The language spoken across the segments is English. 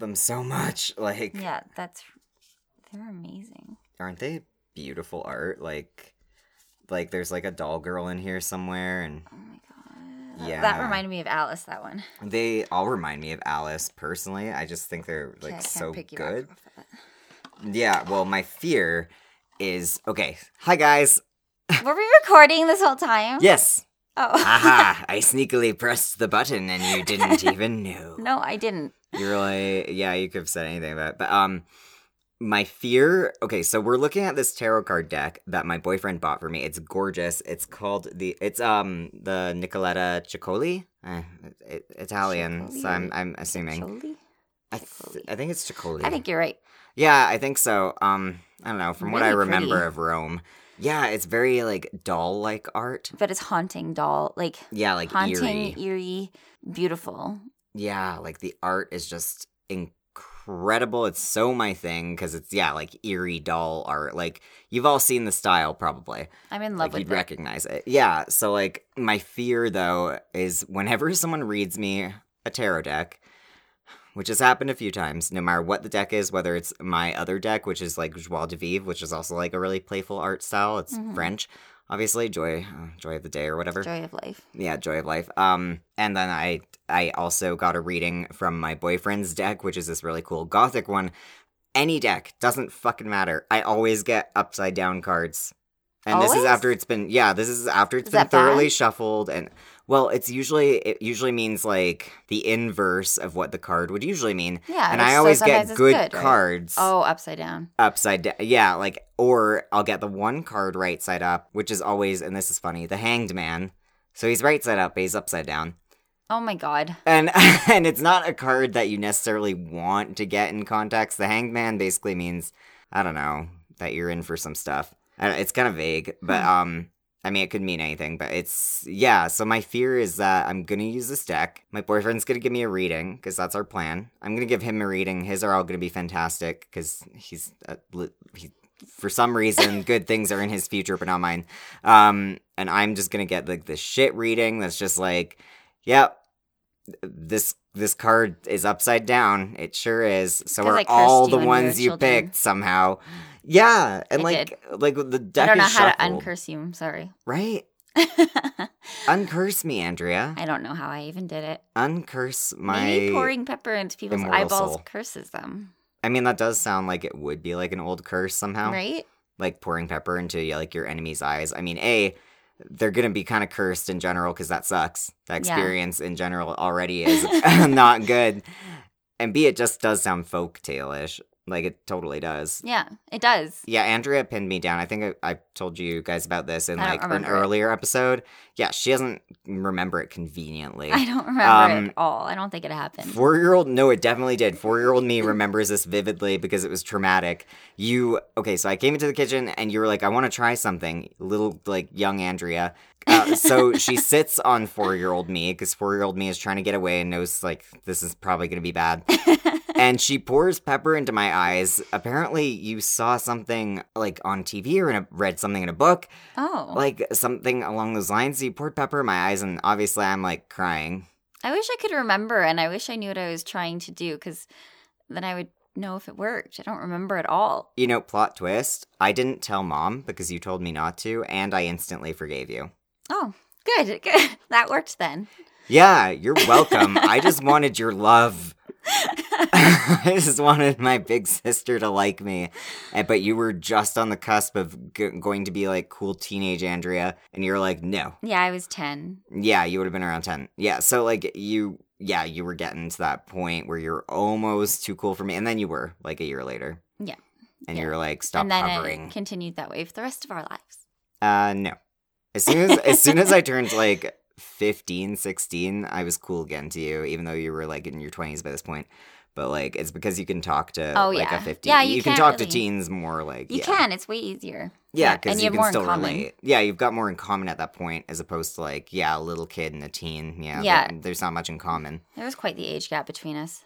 love them so much. Like, Yeah, that's they're amazing. aren't they beautiful art? Like, like there's like a doll girl in here somewhere, and Oh my god. Yeah. That reminded me of Alice. That one. they all remind me of Alice personally. I just think they're Okay, like can't so good. Yeah. Well, my fear is okay. Hi guys. Were we recording this whole time? Yes. Oh. Aha! I sneakily pressed the button and you didn't even know. no, I didn't. You're like, yeah, you could have said anything about it. But um my fear okay, so we're looking at this tarot card deck that my boyfriend bought for me. It's gorgeous. It's called the it's um the Nicoletta Ciccoli. Eh, it, Italian, so I'm I'm assuming. Choli? I, th- I think it's Ciccoli. I think you're right. Yeah, I think so. Um, I don't know. From what I remember pretty. of Rome, yeah, it's very like doll-like art. But it's haunting doll. Like Yeah, like haunting, eerie. eerie, beautiful. Yeah, like the art is just incredible. It's so my thing because it's yeah, like eerie doll art. Like you've all seen the style probably. I'm in love like you'd it. recognize it. Yeah. So like my fear though is whenever someone reads me a tarot deck, which has happened a few times, no matter what the deck is, whether it's my other deck, which is like Joie de Vivre, which is also like a really playful art style. It's Mhm. French, obviously, joy, uh, joy of the day or whatever. Joy of life. Yeah, joy of life. Um, and then I I also got a reading from my boyfriend's deck, which is this really cool gothic one. Any deck doesn't fucking matter. I always get upside down cards, and this is after it's been yeah. This is after it's Is been that bad? thoroughly shuffled and. Well, it's usually it usually means like the inverse of what the card would usually mean, Yeah. and I always get it's good, right? cards Oh, upside down. upside down. Yeah, like or I'll get the one card right side up, which is always and this is funny, the Hanged Man. So he's right side up, but he's upside down. Oh my god. And and it's not a card that you necessarily want to get in context. The Hanged Man basically means I don't know that you're in for some stuff. It's kind of vague, but Hmm. um, I mean it could mean anything. But it's yeah. So my fear is that I'm gonna use this deck. My boyfriend's gonna give me a reading because that's our plan. I'm gonna give him a reading. His are all gonna be fantastic because he's uh, he, for some reason good things are in his future, but not mine. Um, and I'm just gonna get like the shit reading that's just like, yep, this this card is upside down. It sure is. So are all the ones you children. picked somehow. Yeah, and I like like the I deck don't know how to uncurse you. I'm sorry. right? Uncurse me, Andrea. I don't know how I even did it. Uncurse my. Maybe pouring pepper into people's eyeballs soul. curses them, I mean, that does sound like it would be like an old curse somehow. right? Like pouring pepper into yeah, like your enemy's eyes. I mean, a they're gonna be kind of cursed in general because that sucks. That Yeah. experience in general already is not good. And b it just does sound folk tale-ish. Like it totally does. Yeah, it does. Yeah, Andrea pinned me down. I think I, I told you guys about this in like an it. earlier episode. Yeah, she doesn't remember it conveniently. I don't remember Um, it at all. I don't think it happened. Four year old, no, it definitely did. Four year old me remembers this vividly because it was traumatic. You, okay, so I came into the kitchen and you were like, I want to try something. Little, like, young Andrea. Uh, so she sits on four year old me because four year old me is trying to get away and knows, like, this is probably going to be bad. And she pours pepper into my eyes. Apparently, you saw something, like, on TV or in a, read something in a book, oh, like, something along those lines. You poured pepper in my eyes, and obviously, I'm, like, crying. I wish I could remember, and I wish I knew what I was trying to do, because then I would know if it worked. I don't remember at all. You know, plot twist. I didn't tell mom because you told me not to, and I instantly forgave you. Oh, good, good. That worked then. Yeah, you're welcome. I just wanted your love. I just wanted my big sister to like me. But you were just on the cusp of g- going to be like cool teenage Andrea, and you're like, no. yeah, I was ten. Yeah, you would have been around 10. Yeah, so like you, yeah, you were getting to that point where you're almost too cool for me. And then you were like a year later. Yeah. And Yeah. you were like, stop and then hovering. it continued that way for the rest of our lives. Uh no. As soon as as soon as I turned like 15, 16, I was cool again to you, even though you were like in your 20s by this point. But like it's because you can talk to Oh, like yeah. a 15. Yeah, you can can't talk to teens more like You yeah. can. It's way easier. Yeah, Yeah, because and you, you have can more in still common. relate. Yeah, you've got more in common at that point as opposed to like, yeah, a little kid and a teen. Yeah. Yeah. there- there's not much in common. There was quite the age gap between us.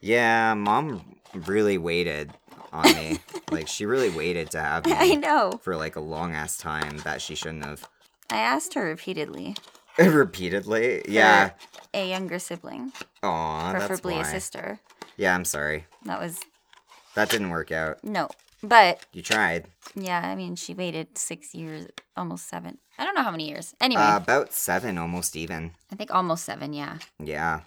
Yeah, mom really waited on me. like she really waited to have me I know. for like a long ass time that she shouldn't have. I asked her repeatedly. Repeatedly. Yeah. A younger sibling, Aw, that's preferably why. a sister. Yeah, I'm sorry. That was That didn't work out. no. But You tried. yeah, I mean, she waited six years, almost seven. I don't know how many years. Anyway, Uh, about seven, almost even. I think almost seven. Yeah. Yeah.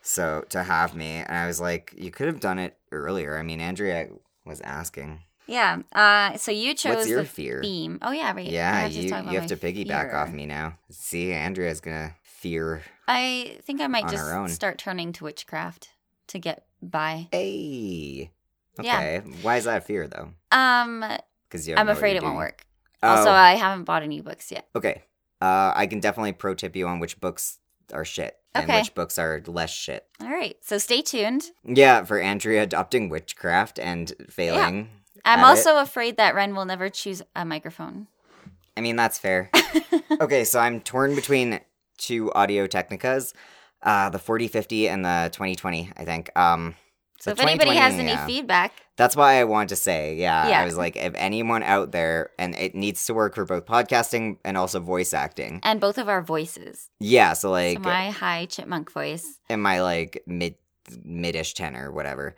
So to have me, and I was like, you could have done it earlier. I mean, Andrea was asking. Yeah. Uh, so you chose What's your the fear? theme. Oh yeah, right. Yeah, you, you have to piggyback off me now. See, Andrea's gonna fear. I think I might just start turning to witchcraft to get by. Hey. Yeah. Okay. Why is that a fear though? Um, Because you. I'm don't know what afraid it won't doing. work. Also, Oh, I haven't bought any books yet. okay. Uh, I can definitely pro tip you on which books are shit and which books are less shit. All right, so stay tuned. Yeah, for Andrea adopting witchcraft and failing. I'm at it. also afraid that Ren will never choose a microphone. I mean, that's fair. okay, so I'm torn between two Audio Technicas, uh, the 4050 and the 2020, I think. Um, So if anybody has any yeah. feedback, That's why I wanted to say, yeah, Yeah. I was like, if anyone out there, and it needs to work for both podcasting and also voice acting. and both of our voices. Yeah, so like, so my high chipmunk voice. and my like mid midish tenor, whatever.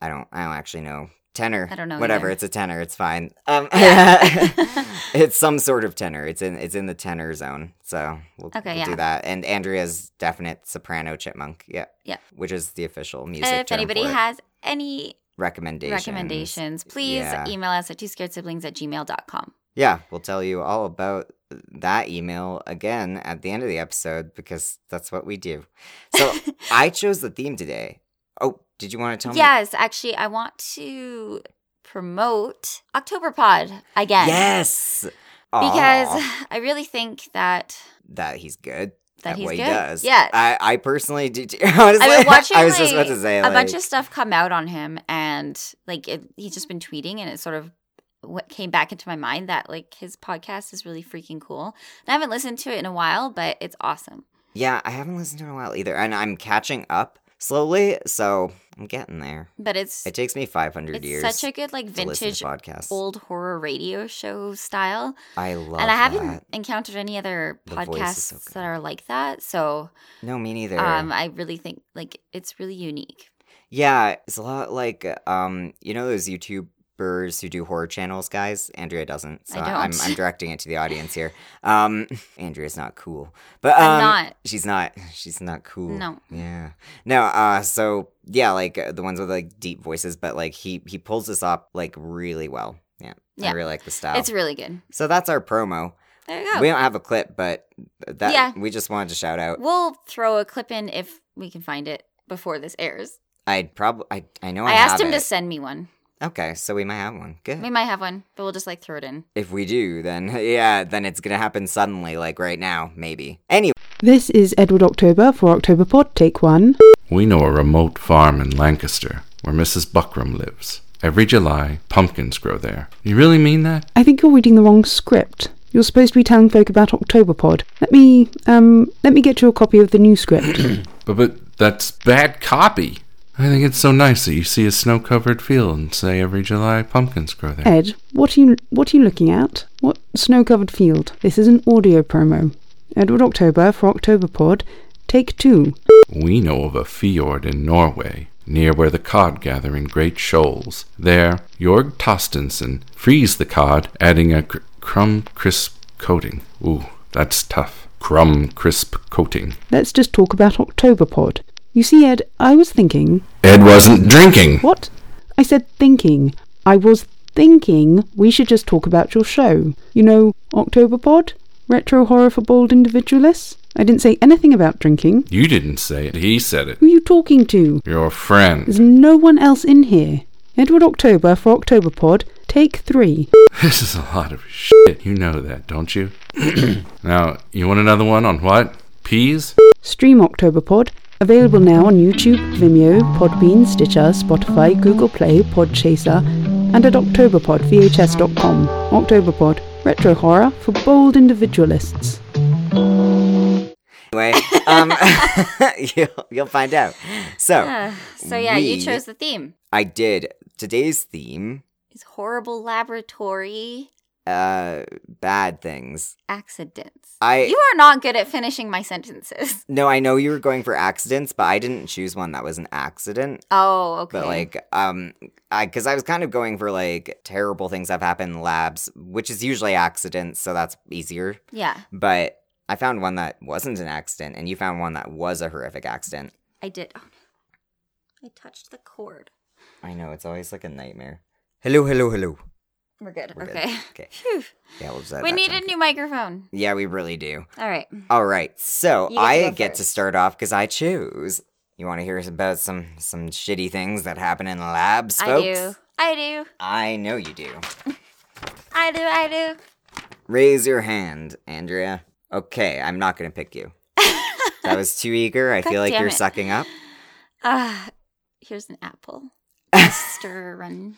I don't, I don't actually know tenor. I don't know Whatever, either. it's a tenor. It's fine. Um, Yeah. it's some sort of tenor. It's in, it's in the tenor zone. So we'll, Okay, we'll yeah. do that. And Andrea's definite soprano chipmunk. Yeah, Yeah. which is the official music. if anybody has any recommendations, recommendations, please Yeah. email us at two scared siblings at gmail.com. Yeah, we'll tell you all about that email again at the end of the episode because that's what we do. So I chose the theme today. Oh, did you want to tell me? yes, actually, I want to promote October Pod again. Yes. Because Aw, I really think that that he's good. that at he's what good. he does. Yeah. I, I personally do. Too. Honestly, I've been watching I was just about to say a like, bunch of stuff come out on him, and like it, he's just been tweeting, and it sort of what came back into my mind that like his podcast is really freaking cool. And I haven't listened to it in a while, but it's awesome. Yeah, I haven't listened to it in a while either, and I'm catching up slowly, so I'm getting there. But it's It takes me 500 it's years such a good like vintage podcast, old horror radio show style, I love it. and I haven't that. encountered any other The podcasts so that are like that. So No, me neither. um, I really think like it's really unique. Yeah, it's a lot like um, you know those Who do horror channels, guys. Andrea doesn't, so I I'm don't. I'm directing it to the audience here. Um, Andrea's not cool, but um, I'm not. She's not. She's not cool. No. Yeah. No. Uh. So yeah, like uh, the ones with like deep voices, but like he he pulls this up like really well. Yeah. yeah. I really like the style. It's really good. so that's our promo. There you go. We don't have a clip, but that Yeah. we just wanted to shout out. We'll throw a clip in if we can find it before this airs. I'd probably I I know I, I asked him to send me one. Okay, so we might have one. Good. We might have one, but we'll just like throw it in. If we do, then yeah, then it's gonna happen suddenly, like right now, maybe. Anyway, This is Edward October for October Pod, take one. We know a remote farm in Lancaster where Mrs. Buckram lives. Every July, pumpkins grow there. You really mean that? I think you're reading the wrong script. You're supposed to be telling folk about October Pod. Let me, um, let me get you a copy of the new script. But but that's bad copy. I think it's so nice that you see a snow-covered field and say every July pumpkins grow there. Ed, what are you, what are you looking at? What snow-covered field? This is an audio promo. Edward October for October Pod, take two. We know of a fjord in Norway, near where the cod gather in great shoals. There, Jorg Tostensen frees the cod, adding a cr- crumb crisp coating. Ooh, that's tough. Crumb crisp coating. Let's just talk about October Pod. You see, Ed, I was thinking. Ed wasn't drinking. What? I said thinking. I was thinking we should just talk about your show. You know, October Pod? Retro horror for bold individualists? I didn't say anything about drinking. You didn't say it. He said it. Who are you talking to? Your friend. There's no one else in here. Edward October for October Pod, take three. This is a lot of shit. You know that, don't you? now, you want another one on what? Peas? Stream October Pod, available now on YouTube, Vimeo, Podbean, Stitcher, Spotify, Google Play, Podchaser, and at octoberpodvhs.com. Octoberpod, retro horror for bold individualists. anyway, um, you'll you'll find out. So Uh, so yeah, you chose the theme. I did today's theme. It's horrible laboratory uh bad things. Accidents. I You are not good at finishing my sentences. No, I know you were going for accidents, but I didn't choose one that was an accident. Oh, okay. But like, um, I because I was kind of going for like terrible things that have happened in labs, which is usually accidents, so that's easier. yeah, But I found one that wasn't an accident, and you found one that was a horrific accident. I did. Oh, no. I touched the cord. I know it's always like a nightmare. Hello, hello, hello. We're good. We're good. okay. Okay. Phew. Yeah, we'll just We need a new microphone. Yeah, we really do. All right. All right, so get to I go get to start off because I choose. You want to hear about some some shitty things that happen in the labs, I do. I do. I know you do. I do. I do. Raise your hand, Andrea. Okay, I'm not gonna pick you. That was too eager. I God feel like you're it. sucking up. Ah, here's an apple. Mr. Ren.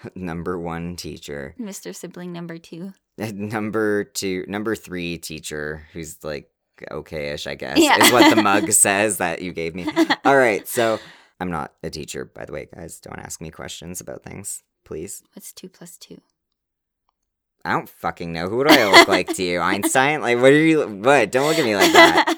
number one teacher. Mr. Sibling number two. Number two, number three teacher, who's like okay-ish, I guess, Yeah. is what the mug says that you gave me. All right, so I'm not a teacher, by the way, guys. Don't ask me questions about things, please. What's two plus two? I don't fucking know. Who do I look like to you, Einstein? Like, what are you? What? Don't look at me like that.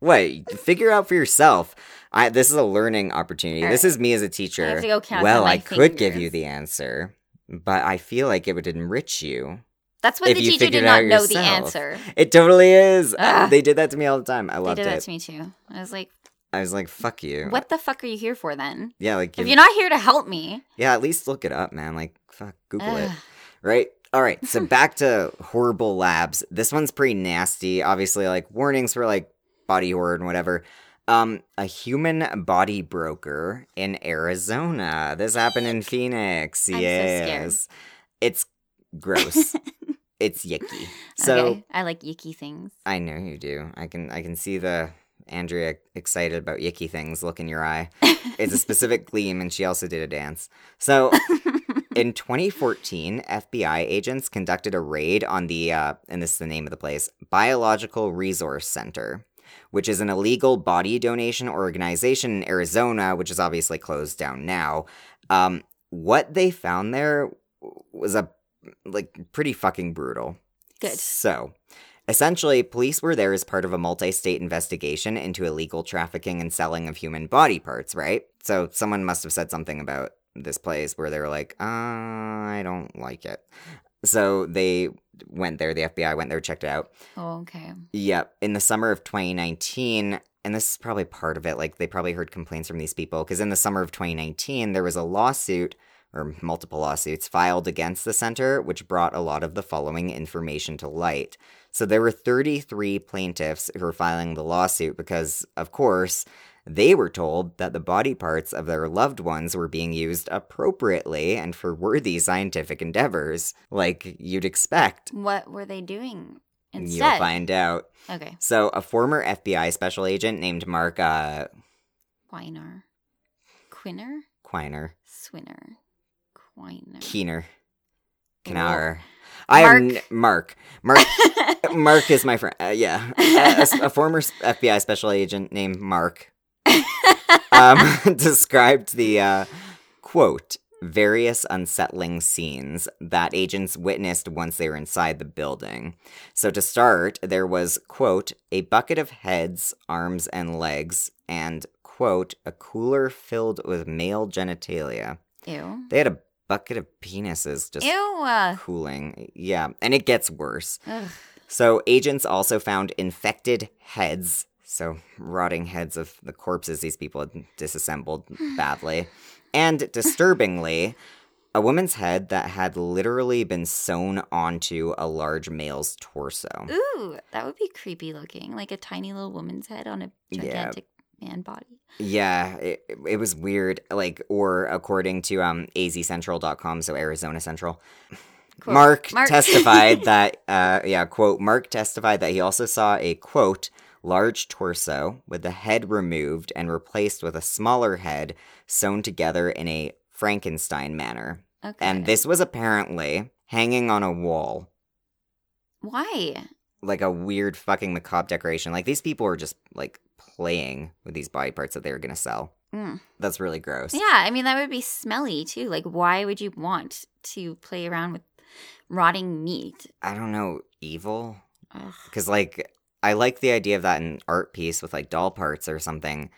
What? Figure out for yourself. I. This is a learning opportunity. All This is me as a teacher. have to go count well, I could give you the answer, but I feel like it would enrich you. That's what the teacher did not know the answer. It totally is. Ugh. They did that to me all the time. I loved it. They did that it. to me too. I was like, I was like, "Fuck you." what the fuck are you here for then? Yeah, like If you're not here to help me. yeah, at least look it up, man. Like, fuck, Google it. Right. All right. So back to horrible labs. This one's pretty nasty. Obviously, like warnings for like body horror and whatever. Um, a human body broker in Arizona. This happened in Phoenix. I'm yes. scared. It's gross. it's yicky. So okay. I like yicky things. I know you do. I can I can see the Andrea excited about yicky things look in your eye. It's a specific gleam and she also did a dance. So in 2014, FBI agents conducted a raid on the, uh, and this is the name of the place, Biological Resource Center, which is an illegal body donation organization in Arizona, which is obviously closed down now. Um, what they found there was a like pretty fucking brutal. Good. So, essentially, police were there as part of a multi-state investigation into illegal trafficking and selling of human body parts, right? So, someone must have said something about this place where they were like, uh, I don't like it. So they went there, the FBI went there, checked it out. Oh, okay. Yep. In the summer of 2019, and this is probably part of it, like they probably heard complaints from these people, because in the summer of 2019, there was a lawsuit or multiple lawsuits filed against the center, which brought a lot of the following information to light. So there were 33 plaintiffs who were filing the lawsuit because, of course, they were told that the body parts of their loved ones were being used appropriately and for worthy scientific endeavors, like you'd expect. What were they doing instead? You'll find out. Okay. So, a former FBI special agent named Mark uh, Weinar. Quinner? Quiner, Swinner. Quiner. Keener. Knar. I am Mark. Mark. Mark. Mark is my friend. Uh, yeah, a, a- a former FBI special agent named Mark um, described the uh, quote various unsettling scenes that agents witnessed once they were inside the building. So to start, there was quote a bucket of heads, arms, and legs, and quote a cooler filled with male genitalia. Ew. They had a bucket of penises just Ew. cooling. Yeah, and it gets worse. Ugh. So, agents also found infected heads, so rotting heads of the corpses these people had disassembled badly. And disturbingly, a woman's head that had literally been sewn onto a large male's torso. Ooh, that would be creepy looking. Like a tiny little woman's head on a Yeah. gigantic man body. Yeah, it, it was weird. Like, or according to um azcentral.com, so Arizona Central, Mark, Mark- testified that, uh, yeah, quote, Mark testified that he also saw a, quote, large torso with the head removed and replaced with a smaller head sewn together in a Frankenstein manner. Okay. And this was apparently hanging on a wall, Why? like a weird fucking macabre decoration. Like, these people were just, like, playing with these body parts that they were gonna sell. Mm. That's really gross. Yeah, I mean that would be smelly too. Like, why would you want to play around with rotting meat. I don't know, evil? Because, like, I like the idea of that in art piece with, like, doll parts or something.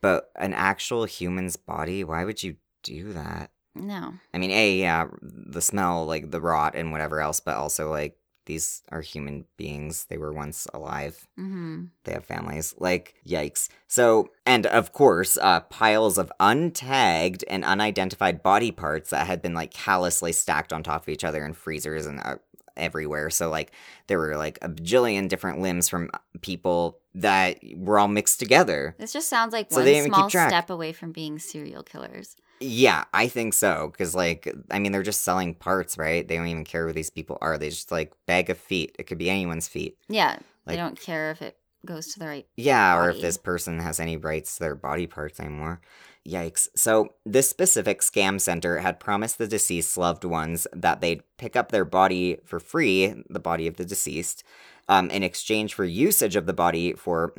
But an actual human's body, why would you do that? No. I mean, A, yeah, the smell, like, the rot and whatever else, but also, like, these are human beings. They were once alive. hmm They have families. Like, yikes. So, and of course, uh, piles of untagged and unidentified body parts that had been like callously stacked on top of each other in freezers and uh, everywhere. So, like, there were like a bajillion different limbs from uh, people that were all mixed together. This just sounds like So one they didn't keep small step away from being serial killers. Yeah, I think so. Because, like, I mean, they're just selling parts, right? They don't even care who these people are. They just like bag of feet. It could be anyone's feet. Yeah. Like- they don't care if it goes to the right. Yeah, or if this person has any rights to their body parts anymore. Yikes. So, this specific scam center had promised the deceased's loved ones that they'd pick up their body for free, the body of the deceased, um, in exchange for usage of the body for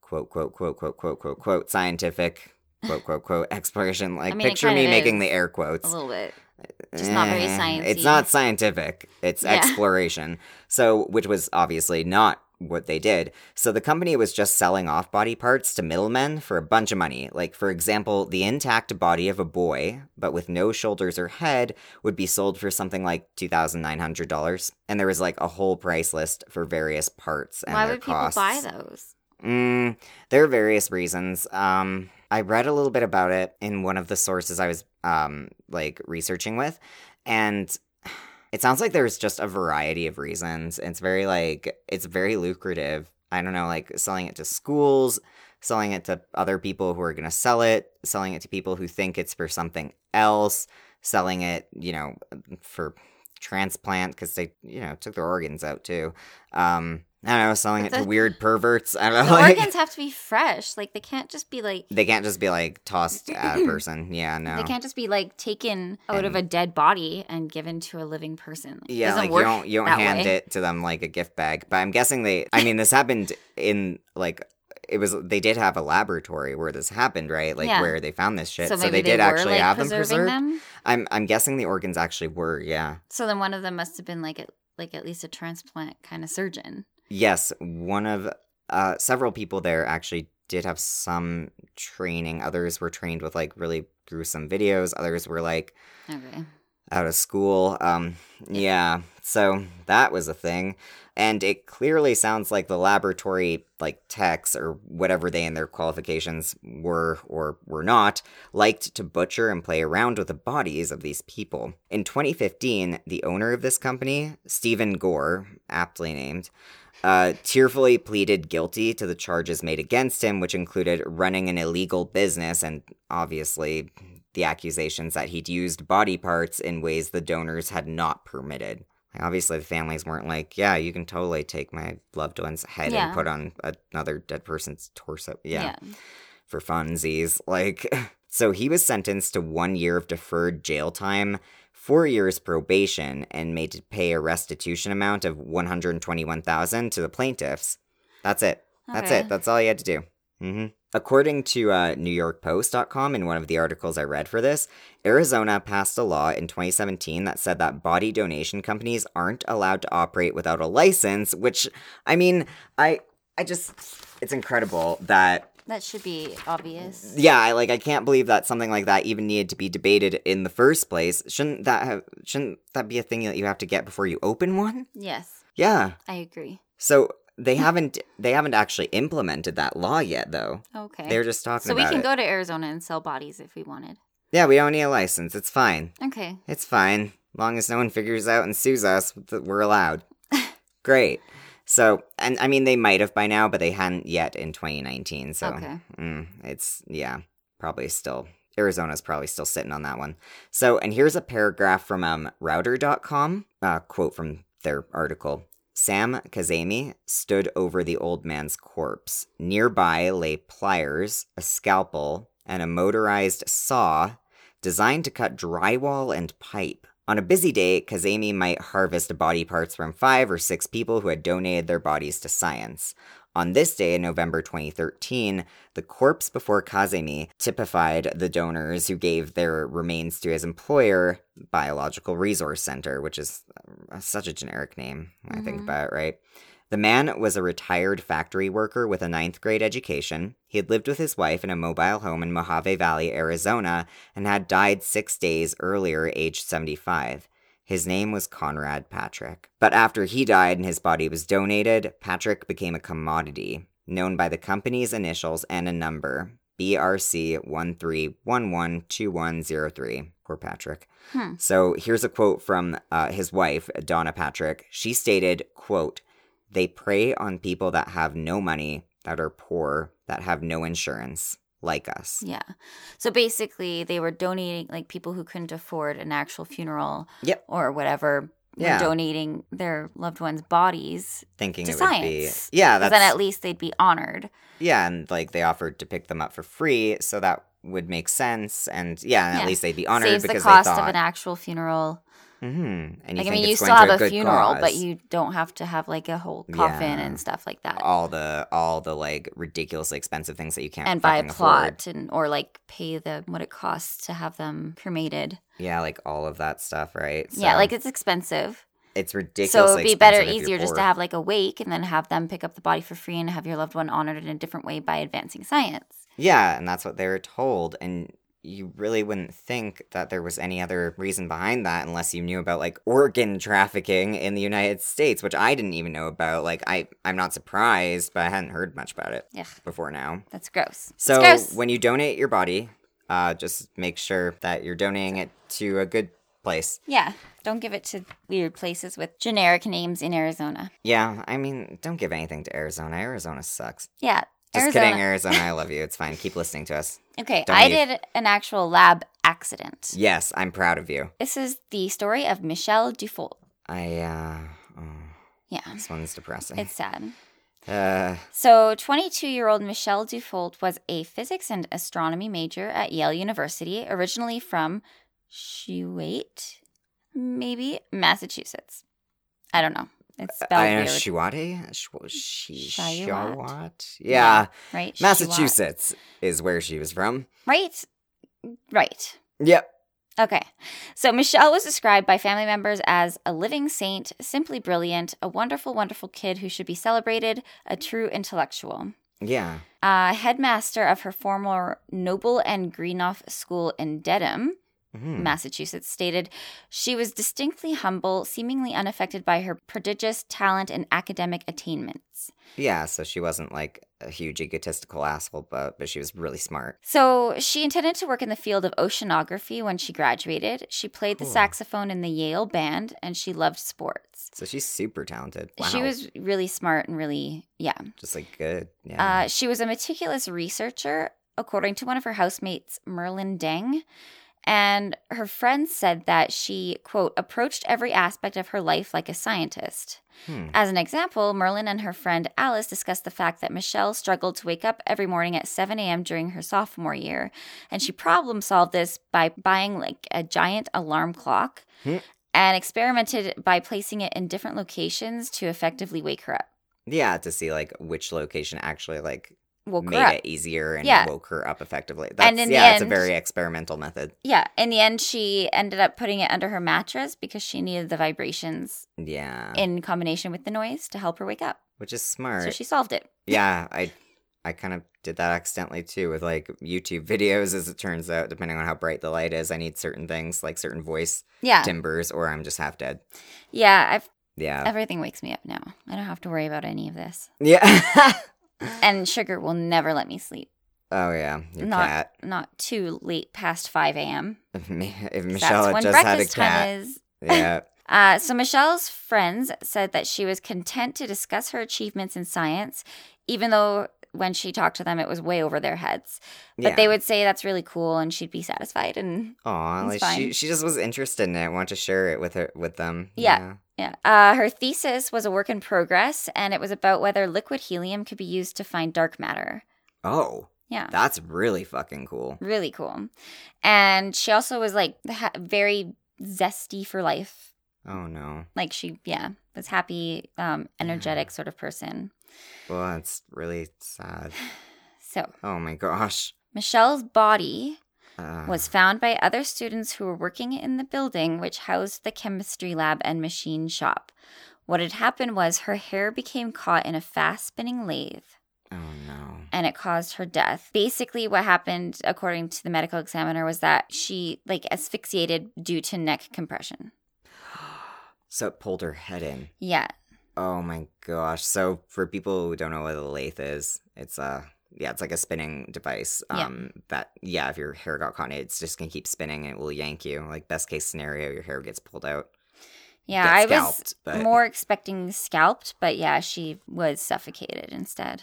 quote, quote, quote, quote, quote, quote, quote, scientific, quote, quote, quote, exploration. Like, mean, picture me making the air quotes. A little bit. just not very Eh, sciencey. It's not scientific. It's Yeah. exploration. So, which was obviously not what they did. So the company was just selling off body parts to middlemen for a bunch of money. Like for example, the intact body of a boy, but with no shoulders or head, would be sold for something like two thousand nine hundred dollars. And there was like a whole price list for various parts and Why their would people buy those? Mm, there are various reasons. Um, I read a little bit about it in one of the sources I was um like researching with, and it sounds like there's just a variety of reasons. It's very like it's very lucrative. I don't know, like selling it to schools, selling it to other people who are gonna sell it, selling it to people who think it's for something else, selling it, you know, for transplant because they, you know, took their organs out too. Um, I don't know, selling it to weird perverts. I don't The know. like- organs have to be fresh. Like they can't just be like they can't just be like tossed at a person. Yeah, no. they can't just be like taken out of a dead body and given to a living person. Like, Yeah, like you don't you don't hand way. it to them like a gift bag. But I'm guessing they. I mean, this happened in like it was. They did have a laboratory where this happened, right? Like Yeah. where they found this shit. So So, maybe they did were, actually like, have them preserved. them. I'm I'm guessing the organs actually were. Yeah. So then one of them must have been like at like at least a transplant kind of surgeon. Yes, one of uh, several people there actually did have some training. Others were trained with like really gruesome videos. Others were like Okay. out of school. Um, yeah, so that was a thing. And it clearly sounds like the laboratory, like techs or whatever they and their qualifications were or were not, liked to butcher and play around with the bodies of these people. In 2015, the owner of this company, Stephen Gore, aptly named, uh, tearfully pleaded guilty to the charges made against him, which included running an illegal business and obviously the accusations that he'd used body parts in ways the donors had not permitted. Like, obviously, the families weren't like, yeah, you can totally take my loved one's head Yeah. and put on another dead person's torso. Yeah, yeah. for funsies. Like, so he was sentenced to one year of deferred jail time, four years probation, and made to pay a restitution amount of one hundred twenty-one thousand to the plaintiffs. That's it. That's Okay. it. That's all he had to do. hmm According to uh, NewYorkPost.com, in one of the articles I read for this, Arizona passed a law in 2017 that said that body donation companies aren't allowed to operate without a license. Which, I mean, I, I just, it's incredible that That should be obvious. yeah, I like I can't believe that something like that even needed to be debated in the first place. Shouldn't that have shouldn't that be a thing that you have to get before you open one? Yes, Yeah. I agree. So they haven't they haven't actually implemented that law yet though. Okay. They're just talking so we can it. go to Arizona and sell bodies if we wanted. yeah, we don't need a license. It's fine. Okay. It's fine. Long as no one figures out and sues us, we're allowed. Great. So, and I mean, they might have by now, but they hadn't yet in 2019. So, Okay. mm, it's, yeah, probably still, Arizona's probably still sitting on that one. So, and here's a paragraph from um, reuters.com, uh, quote from their article. Sam Kazemi stood over the old man's corpse. Nearby lay pliers, a scalpel, and a motorized saw designed to cut drywall and pipe. On a busy day, Kazemi might harvest body parts from five or six people who had donated their bodies to science. On this day in November 2013, the corpse before Kazemi typified the donors who gave their remains to his employer, Biological Resource Center, which is uh, such a generic name, I think Mhm. about it, right? The man was a retired factory worker with a ninth grade education. He had lived with his wife in a mobile home in Mojave Valley, Arizona, and had died six days earlier, aged 75. His name was Conrad Patrick. But after he died and his body was donated, Patrick became a commodity, known by the company's initials and a number BRC 13112103. Poor Patrick. Hmm. So here's a quote from uh, his wife, Donna Patrick. She stated, quote, They prey on people that have no money, that are poor, that have no insurance, like us. Yeah. So basically, they were donating, like people who couldn't afford an actual funeral Yep. or whatever, Yeah. donating their loved ones' bodies Thinking to it would be. science. Yeah, that's. then at least they'd be honored. Yeah, and like they offered to pick them up for free, so that would make sense. And yeah, and Yeah. at least they'd be honored Saves the cost of an actual funeral. Hmm And you like, I mean, you still have a good funeral, but you don't have to have like a whole coffin Yeah. and stuff like that. all the all the like ridiculously expensive things that you can't and buy a fucking afford. plot and or like pay the what it costs to have them cremated. Yeah, like all of that stuff, right? yeah, like it's expensive. it's ridiculous. So it'd be better, easier just to have like a wake and then have them pick up the body for free and have your loved one honored in a different way by advancing science. Yeah, and that's what they were told, and you really wouldn't think that there was any other reason behind that unless you knew about like organ trafficking in the United States, which I didn't even know about. Like I I'm not surprised, but I hadn't heard much about it Ugh. before now. That's gross. So gross. when you donate your body, uh, just make sure that you're donating it to a good place. yeah, don't give it to weird places with generic names in Arizona. Yeah, I mean, don't give anything to Arizona. Arizona sucks. Yeah, Just Arizona. kidding, Arizona. I love you. It's fine. Keep listening to us. Okay, Don't I leave. did an actual lab accident. Yes, I'm proud of you. This is the story of Michelle Dufault. I uh, oh, Yeah, this one's depressing. it's sad. uh, So, 22 year old Michelle Dufault was a physics and astronomy major at Yale University, originally from Chouette, maybe Massachusetts. I don't know. It's spelled I know weird, Shiwate, Shw- Shi- Shiwat. Shiwat? Yeah, right? Massachusetts is where she was from. Right? Right. Yep. Okay. So Michelle was described by family members as a living saint, simply brilliant, a wonderful, wonderful kid who should be celebrated, a true intellectual. Yeah. Uh, headmaster of her former Noble and Greenough School in Dedham, Mhm. Massachusetts, stated she was distinctly humble, seemingly unaffected by her prodigious talent and academic attainments. Yeah. So she wasn't like a huge egotistical asshole, but but she was really smart. So she intended to work in the field of oceanography when she graduated. She played the saxophone in the Yale band, and she loved sports. So she's super talented. Wow. She was really smart and really, yeah. just like good. Yeah. Uh, she was a meticulous researcher, according to one of her housemates, Merlin Deng. And her friends said that she, quote, approached every aspect of her life like a scientist. Hmm. As an example, Merlin and her friend Alice discussed the fact that Michelle struggled to wake up every morning at 7 a.m. during her sophomore year. And she problem solved this by buying like a giant alarm clock Hmm. and experimented by placing it in different locations to effectively wake her up. Yeah, to see like which location actually like Woke made it easier and Yeah. woke her up effectively. That's, in the yeah, it's a very experimental method. Yeah. In the end, she ended up putting it under her mattress because she needed the vibrations Yeah, in combination with the noise to help her wake up. which is smart. So she solved it. yeah, I I kind of did that accidentally too with like YouTube videos. As it turns out, depending on how bright the light is, I need certain things like certain voice Yeah. timbers, or I'm just half dead. Yeah. I've, Yeah, everything wakes me up now. I don't have to worry about any of this. yeah. And sugar will never let me sleep. oh yeah, your Not cat. not too late past 5 a.m. If, me, if Michelle That's had when just had a breakfast time cat, is. yeah. Uh, so Michelle's friends said that she was content to discuss her achievements in science, even though when she talked to them, it was way over their heads. But yeah. they would say that's really cool, and she'd be satisfied. And oh, like she she just was interested in it, wanted to share it with her with them. Yeah. yeah, uh, her thesis was a work in progress, and it was about whether liquid helium could be used to find dark matter. Oh, Yeah, that's really fucking cool. really cool. And she also was like ha- very zesty for life. Oh no. Like she, yeah, was happy, um, energetic sort of person. Well, that's really sad. So, Oh my gosh. Michelle's body Uh, was found by other students who were working in the building which housed the chemistry lab and machine shop. What had happened was her hair became caught in a fast spinning lathe oh no. and it caused her death. Basically, what happened, according to the medical examiner, was that she like asphyxiated due to neck compression. So it pulled her head in. Yeah. Oh my gosh. So for people who don't know what a lathe is, it's a yeah, it's like a spinning device. Yeah. Um that yeah, if your hair got caught in it, it's just gonna keep spinning and it will yank you. Like best case scenario, your hair gets pulled out. Yeah, I scalped, was but- more expecting scalped, but yeah, she was suffocated instead.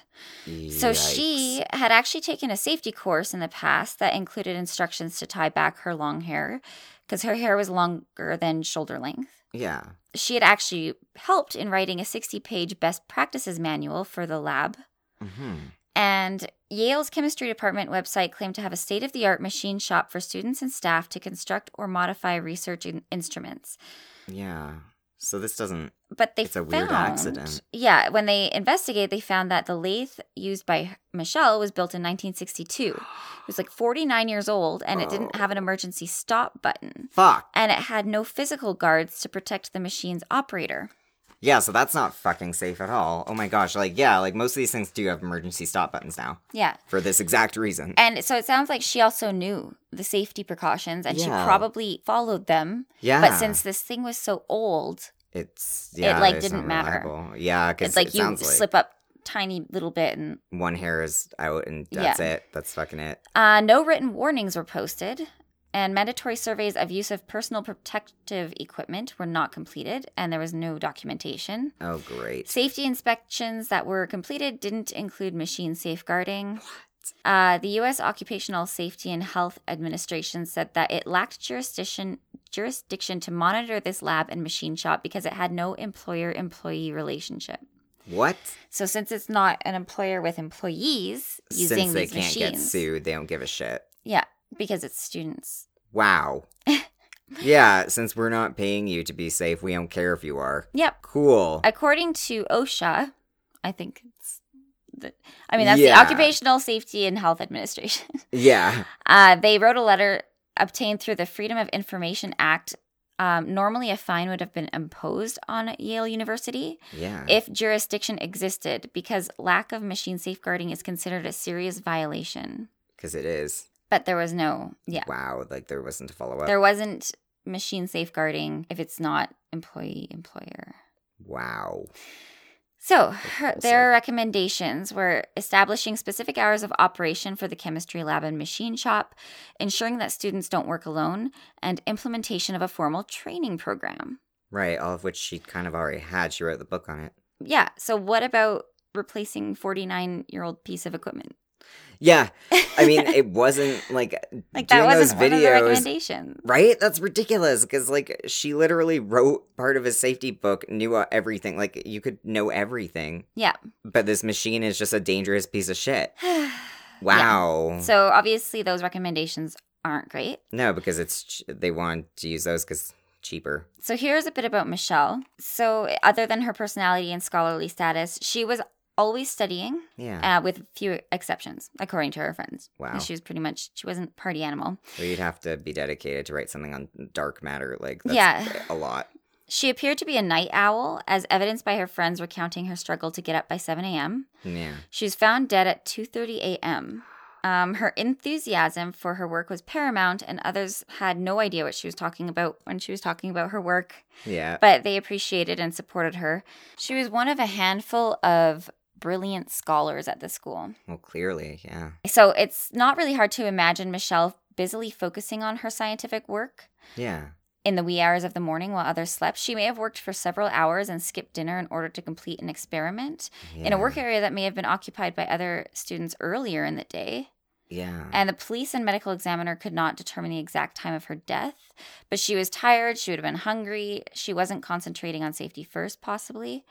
So she had actually taken a safety course in the past that included instructions to tie back her long hair because her hair was longer than shoulder length. Yeah. She had actually helped in writing a 60 page best practices manual for the lab. hmm And Yale's chemistry department website claimed to have a state of the art machine shop for students and staff to construct or modify research in- instruments. Yeah. So this doesn't But they It's a weird accident. Yeah, when they investigated, they found that the lathe used by Michelle was built in 1962. It was like 49 years old, and it didn't Oh. have an emergency stop button, fuck. and it had no physical guards to protect the machine's operator. Yeah, so that's not fucking safe at all. Oh my gosh. Like, yeah, like most of these things do have emergency stop buttons now Yeah, for this exact reason. and so it sounds like she also knew the safety precautions, and she probably followed them. Yeah. But since this thing was so old, it's yeah, it like, it's didn't matter. reliable. Yeah, because it's like it you like slip up tiny little bit and one hair is out and that's Yeah. it. That's fucking it. Uh, no written warnings were posted, and mandatory surveys of use of personal protective equipment were not completed, and there was no documentation. Oh great. Safety inspections that were completed didn't include machine safeguarding. Uh, the U.S. Occupational Safety and Health Administration said that it lacked jurisdiction jurisdiction to monitor this lab and machine shop because it had no employer-employee relationship. What? So, since it's not an employer with employees using Since they these can't machines, get sued, they don't give a shit. yeah, because it's students. Wow. yeah, since we're not paying you to be safe, we don't care if you are. Yep. Cool. According to OSHA, I think it's the, I mean, that's Yeah. the Occupational Safety and Health Administration. yeah. Uh, they wrote a letter obtained through the Freedom of Information Act. Um, normally, a fine would have been imposed on Yale University Yeah. if jurisdiction existed because lack of machine safeguarding is considered a serious violation. Because it is. But there was no, yeah, Wow. Like there wasn't a follow up. there wasn't machine safeguarding if it's not employee employer. wow. So, her, their recommendations were establishing specific hours of operation for the chemistry lab and machine shop, ensuring that students don't work alone, and implementation of a formal training program. Right. All of which she kind of already had. She wrote the book on it. Yeah, so what about replacing 49 year old piece of equipment? Yeah. I mean, it wasn't like Like, that wasn't one of the videos. recommendations. Right? That's ridiculous because, like, she literally wrote part of a safety book, knew uh, everything. Like, you could know everything, Yeah. but this machine is just a dangerous piece of shit. Wow. So, obviously, those recommendations aren't great. no, because it's ch- they want to use those because cheaper. So here's a bit about Michelle. So other than her personality and scholarly status, she was always studying, Yeah. uh, with few exceptions, according to her friends. Wow. She was pretty much she wasn't party animal. Well, you'd have to be dedicated to write something on dark matter. Like, that's Yeah. a lot. She appeared to be a night owl, as evidenced by her friends recounting her struggle to get up by 7 a.m. Yeah. She was found dead at 2:30 a.m. Um, her enthusiasm for her work was paramount, and others had no idea what she was talking about when she was talking about her work. Yeah. but they appreciated and supported her. She was one of a handful of brilliant scholars at the school. Well, clearly, yeah. So it's not really hard to imagine Michelle busily focusing on her scientific work Yeah. in the wee hours of the morning while others slept. She may have worked for several hours and skipped dinner in order to complete an experiment in a work area that may have been occupied by other students earlier in the day. Yeah. And the police and medical examiner could not determine the exact time of her death, but she was tired. She would have been hungry. She wasn't concentrating on safety first, possibly.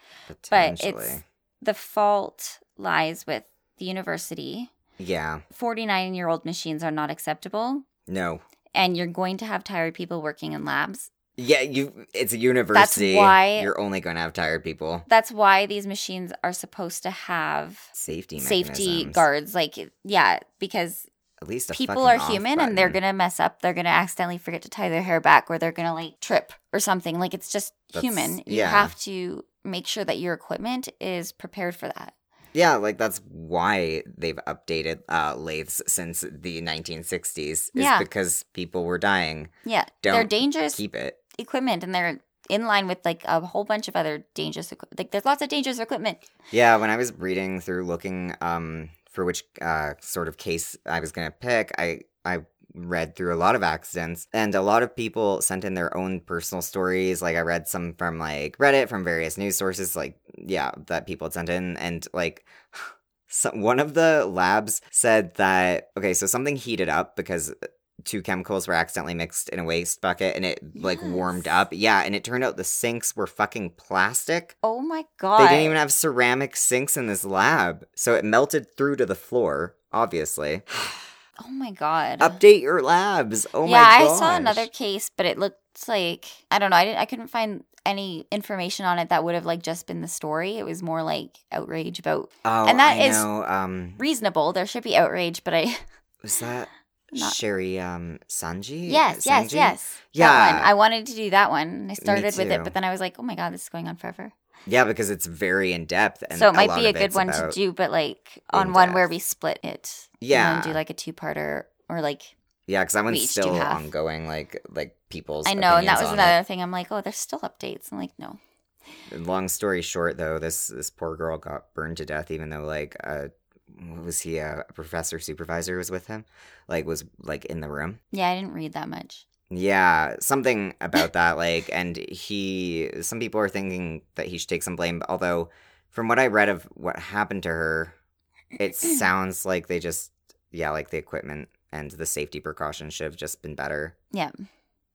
But it's the fault lies with the university. Yeah. 49 year old machines are not acceptable, No. and you're going to have tired people working in labs. Yeah, you. It's a university. That's why- you're only going to have tired people. That's why these machines are supposed to have Safety. safety guards. Like, yeah, because At least people are human and they're gonna mess up. They're gonna accidentally forget to tie their hair back, or they're gonna like trip or something. Like it's just That's- human. You yeah. have to make sure that your equipment is prepared for that. Yeah, like that's why they've updated uh, lathes since the 1960s. Is Yeah. because people were dying. Yeah, they're dangerous Keep it. equipment, and they're in line with like a whole bunch of other dangerous. Like there's lots of dangerous equipment. Yeah, when I was reading through looking um for which uh sort of case I was gonna pick, I I read through a lot of accidents and a lot of people sent in their own personal stories. Like I read some from like Reddit from various news sources, like yeah, that people had sent in and like so one of the labs said that okay, so something heated up because uh, two chemicals were accidentally mixed in a waste bucket and it like warmed up. Yeah, and it turned out the sinks were fucking plastic. Oh my god! They didn't even have ceramic sinks in this lab, so it melted through to the floor. Obviously, Oh my god! update your labs. Oh yeah, my god. Yeah, I saw another case, but it looked like I don't know. I didn't. I couldn't find any information on it that would have like just been the story. It was more like outrage about Oh, and that I is. Um, reasonable. There should be outrage, but I was that Not- Sheri um Sangji? yes, yes, Sangji? yes. Yeah. that one. I wanted to do that one. I started with it, but then I was like, oh my god, this is going on forever. Yeah, because it's very in depth, and so it might be a good one to do, but like on one where we split it. Yeah. and do like a two parter or like Yeah, because that one's still ongoing. Like like people's. I know, and that was another thing. I'm like, oh, there's still updates. I'm like, no. Long story short, though, this this poor girl got burned to death, even though like uh, was he a professor supervisor was with him, like was like in the room. Yeah, I didn't read that much. Yeah, something about that. Like, and he, some people are thinking that he should take some blame. Although, from what I read of what happened to her, it sounds like they just, yeah, like the equipment and the safety precautions should have just been better. Yeah.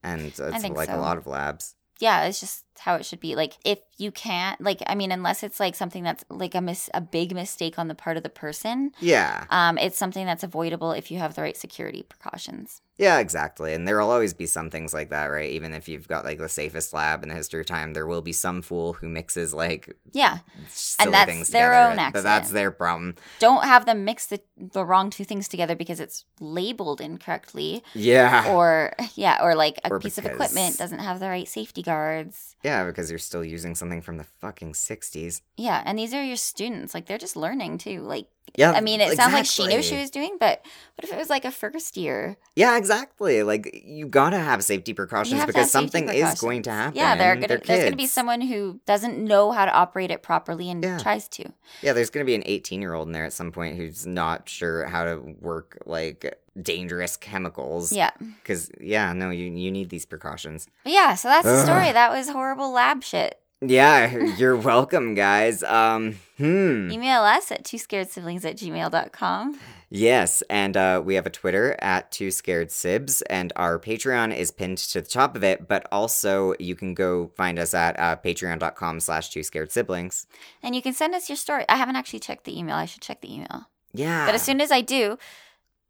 And it's like a lot of labs. yeah, it's just how it should be. Like if you can't, like I mean, unless it's like something that's like a mis- a big mistake on the part of the person, Yeah, um, it's something that's avoidable if you have the right security precautions. Yeah, exactly. And there will always be some things like that, right? Even if you've got like the safest lab in the history of time, there will be some fool who mixes like Yeah, silly that's things their together. own But that's their problem. don't have them mix the the wrong two things together because it's labeled incorrectly, Yeah. or yeah, or like a Or piece of equipment doesn't have the right safety guards. Yeah, because you're still using something from the fucking 60s. Yeah, and these are your students. Like they're just learning too. Like Yeah. I mean, it sounds like she knew she was doing, but what if it was like a first year? Yeah, exactly. Like you gotta have safety precautions have because have something is going to happen. Yeah, they're gonna, there's going to be someone who doesn't know how to operate it properly and Yeah. tries to. Yeah, there's gonna be an 18 year old in there at some point who's not sure how to work like dangerous chemicals. Yeah. Because yeah, no, you you need these precautions. But yeah, so that's the story. That was horrible lab shit. Yeah, you're welcome, guys. Um, hmm. Email us at two scared siblings at gmail.com. Yes, and uh, we have a Twitter at Two Scared Sibs, and our Patreon is pinned to the top of it. But also, you can go find us at uh, Patreon.com/slash Two Scared Siblings. And you can send us your story. I haven't actually checked the email. I should check the email. Yeah, But as soon as I do,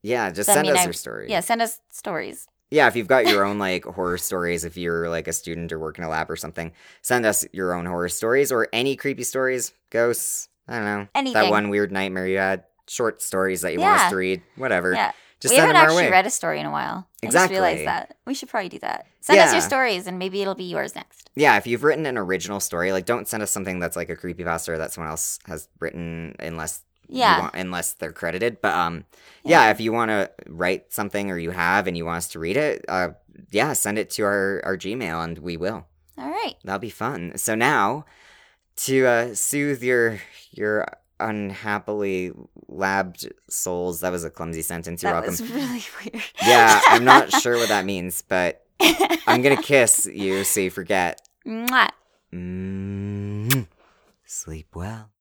yeah, just send us I- your story. yeah, send us stories. Yeah. If you've got your own like horror stories, if you're like a student or work in a lab or something, send us your own horror stories or any creepy stories, ghosts. I don't know Anything. that one weird nightmare you had, short stories that you want us to read, whatever. Yeah. Just we send haven't them our actually way. read a story in a while. I Exactly. just realized that. We should probably do that. Send us your stories and maybe it'll be yours next. Yeah, if you've written an original story, like don't send us something that's like a creepypasta or that someone else has written unless Yeah. want, unless they're credited. But um yeah, if you want to write something or you have and you want us to read it, uh yeah, send it to our our Gmail and we will. All right. That'll be fun. So now to uh soothe your your unhappily labbed souls. That was a clumsy sentence. You're that welcome. was really weird. yeah, I'm not sure what that means, but I'm going to kiss you so you forget. Mwah. Mm, sleep well.